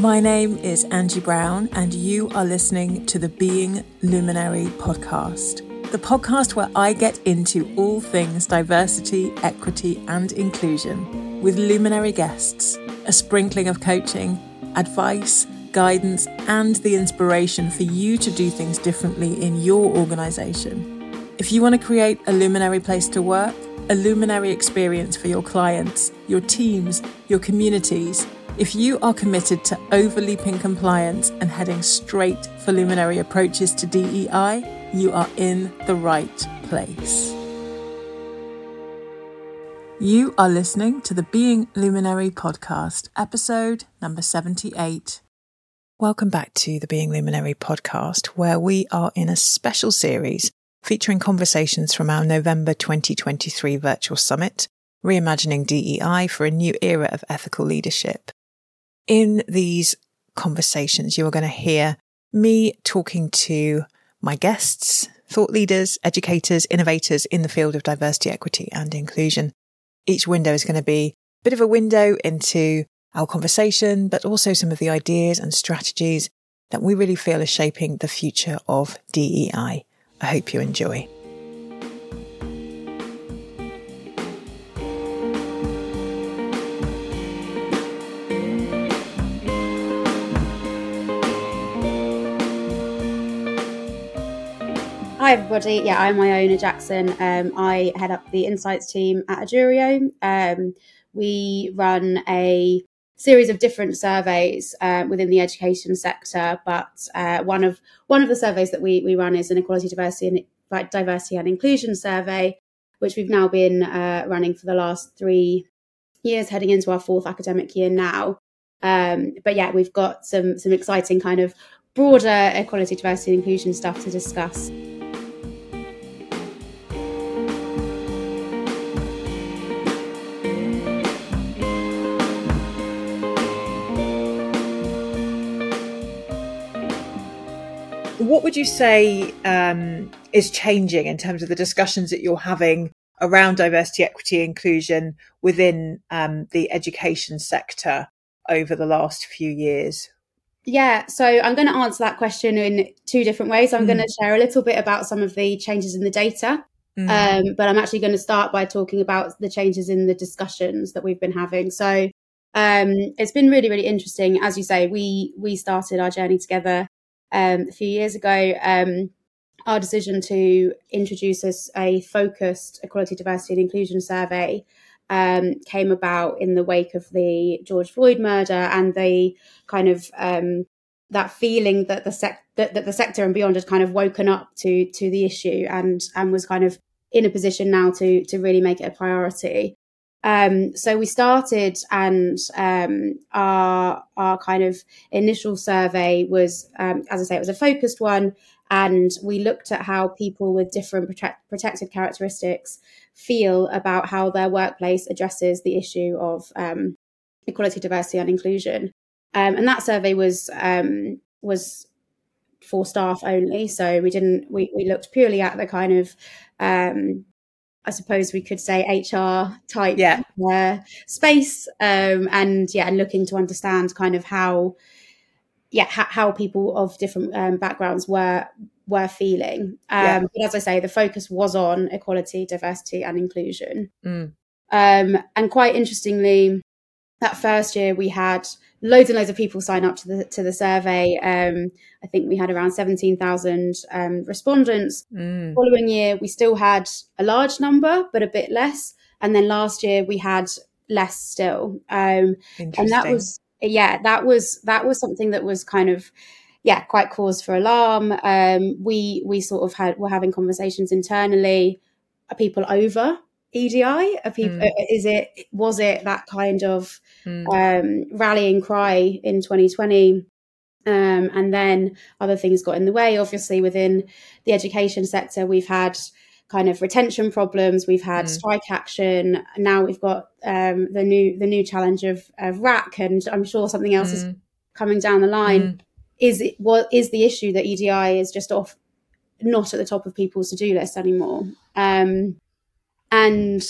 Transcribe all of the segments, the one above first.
My name is Angie Browne, and you are listening to the Being Luminary podcast, the podcast where I get into all things diversity, equity, and inclusion with luminary guests, a sprinkling of coaching, advice, guidance, and the inspiration for you to do things differently in your organisation. If you want to create a luminary place to work, a luminary experience for your clients, your teams, your communities, if you are committed to overleaping compliance and heading straight for luminary approaches to DEI, you are in the right place. You are listening to the Being Luminary podcast, episode number 78. Welcome back to the Being Luminary podcast, where we are in a special series featuring conversations from our November 2023 virtual summit, Reimagining DEI for a New Era of Ethical Leadership in these conversations, you are going to hear me talking to my guests, thought leaders, educators, innovators in the field of diversity, equity and inclusion. Each window is going to be a bit of a window into our conversation, but also some of the ideas and strategies that we really feel are shaping the future of DEI. I hope you enjoy. Hi, everybody. Yeah, I'm Iona Jackson. Um, I head up the insights team at Edurio. Um, we run a series of different surveys uh, within the education sector, but uh, one of one of the surveys that we we run is an equality, diversity, and diversity and inclusion survey, which we've now been uh, running for the last three years, heading into our fourth academic year now. Um, but yeah, we've got some some exciting kind of broader equality, diversity, and inclusion stuff to discuss. What would you say um, is changing in terms of the discussions that you're having around diversity, equity, inclusion within um, the education sector over the last few years? Yeah, so I'm going to answer that question in two different ways. I'm mm. going to share a little bit about some of the changes in the data, mm. um, but I'm actually going to start by talking about the changes in the discussions that we've been having. So um, it's been really, really interesting. As you say, we we started our journey together um, a few years ago, um, our decision to introduce a, a, focused equality, diversity, and inclusion survey um, came about in the wake of the George Floyd murder and the kind of um, that feeling that the sec- that, that, the sector and beyond had kind of woken up to to the issue and and was kind of in a position now to to really make it a priority. Um, so we started, and um, our our kind of initial survey was, um, as I say, it was a focused one, and we looked at how people with different protect, protected characteristics feel about how their workplace addresses the issue of um, equality, diversity, and inclusion. Um, and that survey was um, was for staff only, so we didn't we we looked purely at the kind of I suppose we could say HR type yeah. uh, space, um, and yeah, and looking to understand kind of how, yeah, ha- how people of different um, backgrounds were were feeling. Um, yeah. But as I say, the focus was on equality, diversity, and inclusion. Mm. Um, and quite interestingly, that first year we had loads and loads of people sign up to the to the survey. Um, I think we had around seventeen thousand um, respondents. Mm. Following year, we still had a large number, but a bit less. And then last year we had less still. Um, and that was yeah, that was that was something that was kind of yeah quite cause for alarm. Um, we we sort of had were having conversations internally. Are people over EDI? Are people, mm. Is it was it that kind of mm. um, rallying cry in 2020? Um, and then other things got in the way. Obviously, within the education sector, we've had kind of retention problems. We've had mm. strike action. Now we've got um, the new the new challenge of, of RAAC, and I'm sure something else is hmm. coming down the line. Hmm. Is it what is the issue that EDI is just off, not at the top of people's to do list anymore? Um, and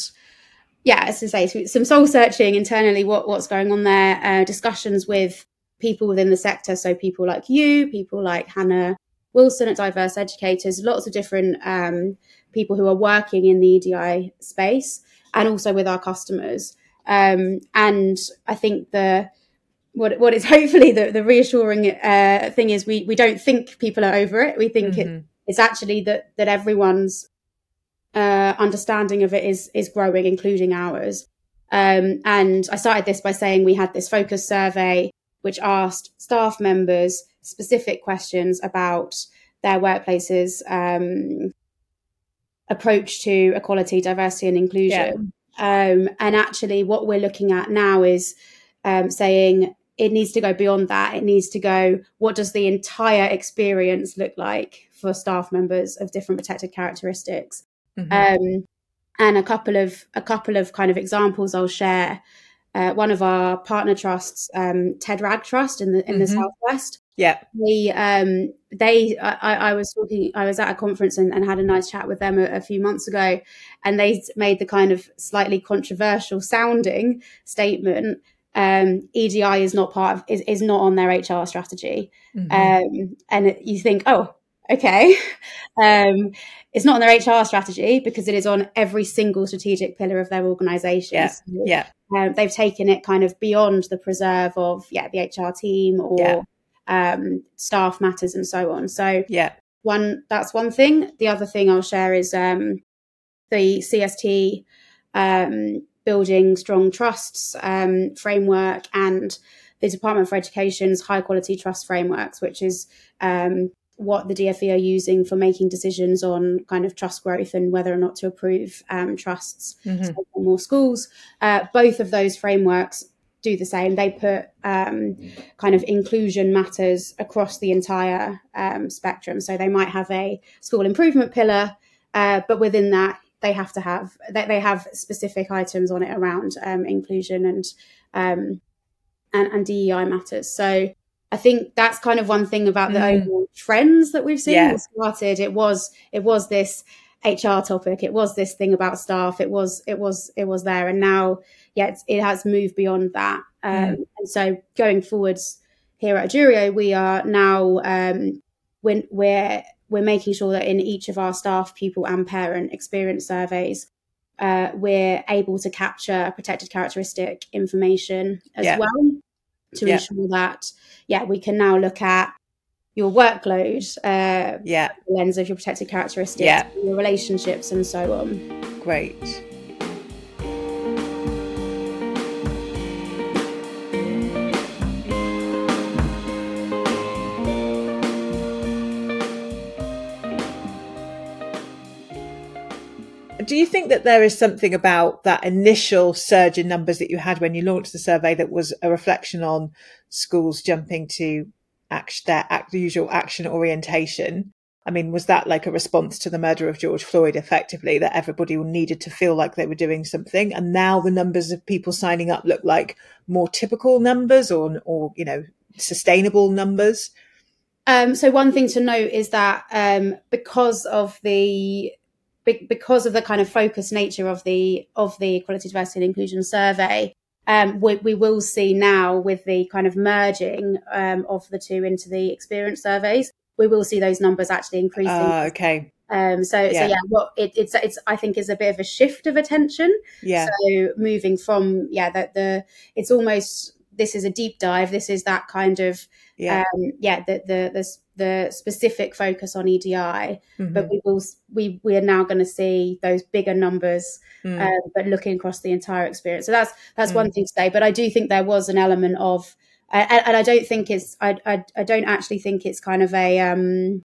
yeah, as I say, some soul searching internally, what what's going on there, uh, discussions with people within the sector. So people like you, people like Hannah Wilson at Diverse Educators, lots of different um, people who are working in the EDI space and also with our customers. Um, and I think the what what is hopefully the, the reassuring uh, thing is we we don't think people are over it. We think mm-hmm. it, it's actually that that everyone's uh, understanding of it is is growing, including ours. Um, and I started this by saying we had this focus survey which asked staff members specific questions about their workplaces um, approach to equality, diversity, and inclusion. Yeah. Um, and actually, what we're looking at now is um, saying it needs to go beyond that. It needs to go, what does the entire experience look like for staff members of different protected characteristics? Mm-hmm. Um, and a couple of a couple of kind of examples I'll share. Uh, one of our partner trusts, um, Ted Ragg Trust in the in mm-hmm. the southwest. Yeah, they um, they I, I, was talking. I was at a conference and, and had a nice chat with them a, a, few months ago, and they made the kind of slightly controversial sounding statement. Um, EDI is not part of is, is not on their HR strategy, mm-hmm. um, and it, you think, oh, okay. It's not on their HR strategy because it is on every single strategic pillar of their organisation. Yeah. So, yeah. Um, they've taken it kind of beyond the preserve of yeah the HR team or yeah. um, staff matters and so on. So yeah, one that's one thing. The other thing I'll share is um, the CST um, building strong trusts um, framework and the Department for Education's high quality trust frameworks, which is um, what the DFE are using for making decisions on kind of trust growth and whether or not to approve um, trusts mm-hmm. more schools. Uh, both of those frameworks do the same. They put um, kind of inclusion matters across the entire um, spectrum. So they might have a school improvement pillar, uh, but within that, they have to have they, they have specific items on it around um, inclusion and, um, and and DEI matters. So I think that's kind of one thing about the mm. overall trends that we've seen. Yeah. Started, it was it was this HR topic. It was this thing about staff. It was it was it was there, and now yeah, it has moved beyond that. Um, mm. And so going forwards here at Edurio, we are now um, when we're we're making sure that in each of our staff, pupil, and parent experience surveys, uh, we're able to capture protected characteristic information as yeah. well to yeah. ensure that yeah we can now look at your workload uh yeah lens of your protected characteristics yeah. your relationships and so on great that there is something about that initial surge in numbers that you had when you launched the survey that was a reflection on schools jumping to act, their act, usual action orientation? I mean, was that like a response to the murder of George Floyd effectively that everybody needed to feel like they were doing something? And now the numbers of people signing up look like more typical numbers or, or you know, sustainable numbers? Um, so one thing to note is that um, because of the because of the kind of focused nature of the of the equality diversity and inclusion survey um, we, we, will see now with the kind of merging um, of the two into the experience surveys we will see those numbers actually increasing uh, okay um, so, yeah. so yeah, what it, it's it's I think is a bit of a shift of attention. Yeah. So moving from yeah that the it's almost this is a deep dive. This is that kind of yeah um, yeah the the the the specific focus on EDI, mm-hmm. but we will we we are now going to see those bigger numbers, mm. um, but looking across the entire experience. So that's that's mm. one thing to say. But I do think there was an element of, and, and I don't think it's I, I, I don't actually think it's kind of a um.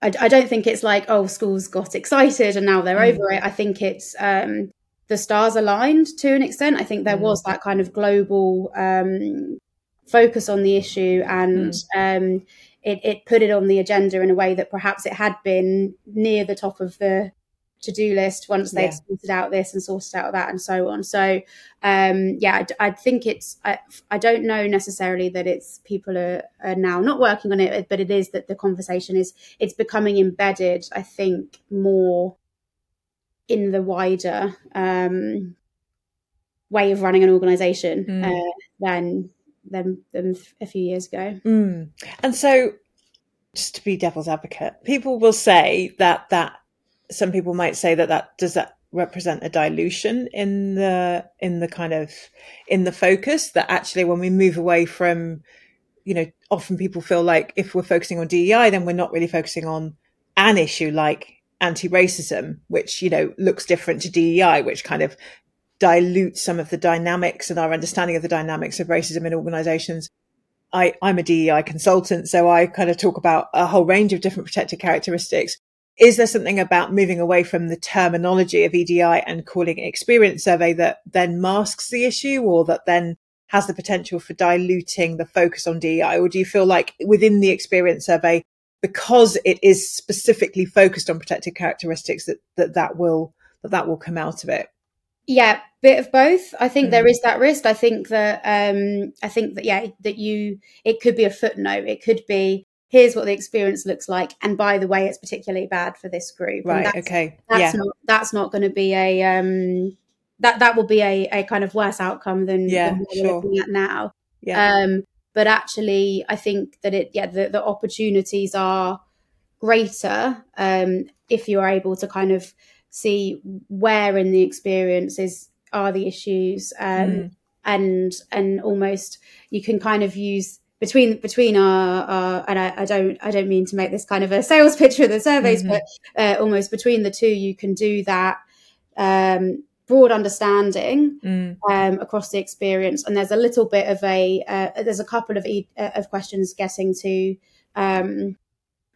I, I don't think it's like oh schools got excited and now they're mm. over it. I think it's um the stars aligned to an extent. I think there mm. was that kind of global um focus on the issue and mm. um, it, it, put it on the agenda in a way that perhaps it had been near the top of the to-do list once they'd yeah. sorted out this and sorted out that and so on so um, yeah I, I, think it's I, I don't know necessarily that it's people are, are now not working on it but it is that the conversation is it's becoming embedded i think more in the wider um, way of running an organization mm. uh, than than than a few years ago. Mm. And so, just to be devil's advocate, people will say that that some people might say that that does that represent a dilution in the in the kind of in the focus that actually when we move away from you know often people feel like if we're focusing on DEI then we're not really focusing on an issue like anti-racism which you know looks different to DEI which kind of dilutes some of the dynamics and our understanding of the dynamics of racism in organizations I, I'm a DEI consultant, so I kind of talk about a whole range of different protected characteristics is there something about moving away from the terminology of EDI and calling it experience survey that then masks the issue or that then has the potential for diluting the focus on DEI? Or do you feel like within the experience survey, because it is specifically focused on protected characteristics that that, that will that that will come out of it? Yeah, bit of both. I think mm. there is that risk. I think that um I think that yeah, that you it could be a footnote. It could be here's what the experience looks like and by the way it's particularly bad for this group right that's, okay that's yeah. not that's not going to be a um that that will be a, a kind of worse outcome than, yeah, than sure. looking at now yeah. um but actually i think that it yeah the, the opportunities are greater um if you're able to kind of see where in the experiences are the issues um mm. and and almost you can kind of use between between our, our and I, I, don't I don't mean to make this kind of a sales pitch for the surveys, mm-hmm. but uh, almost between the two, you can do that um, broad understanding mm. um, across the experience. And there's a little bit of a uh, there's a couple of e- uh, of questions getting to um,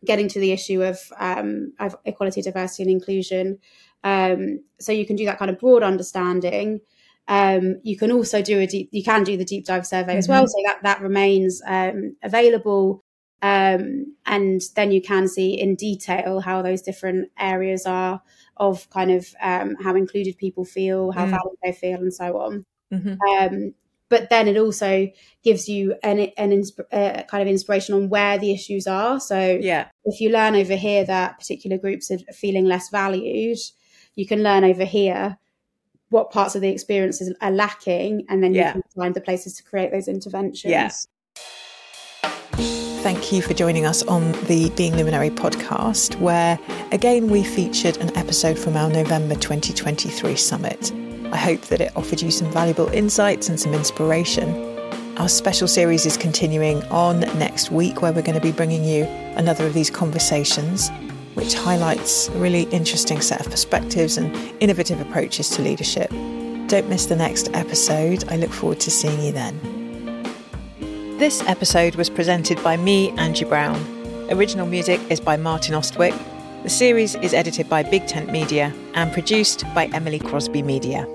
getting to the issue of, um, of equality, diversity, and inclusion. Um, so you can do that kind of broad understanding. Um, you can also do a deep, you can do the deep dive survey mm-hmm. as well. So that, that remains um, available. Um, and then you can see in detail how those different areas are of kind of um, how included people feel, how mm. valued they feel, and so on. Mm-hmm. Um, but then it also gives you an, an insp- uh, kind of inspiration on where the issues are. So yeah. if you learn over here that particular groups are feeling less valued, you can learn over here what parts of the experiences are lacking, and then you can find the places to create those interventions. Yes. Thank you for joining us on the Being Luminary podcast, where again we featured an episode from our November 2023 summit. I hope that it offered you some valuable insights and some inspiration. Our special series is continuing on next week, where we're going to be bringing you another of these conversations which highlights a really interesting set of perspectives and innovative approaches to leadership. Don't miss the next episode. I look forward to seeing you then. This episode was presented by me, Angie Browne. Original music is by Martin Austwick. The series is edited by Big Tent Media and produced by Emily Crosby Media.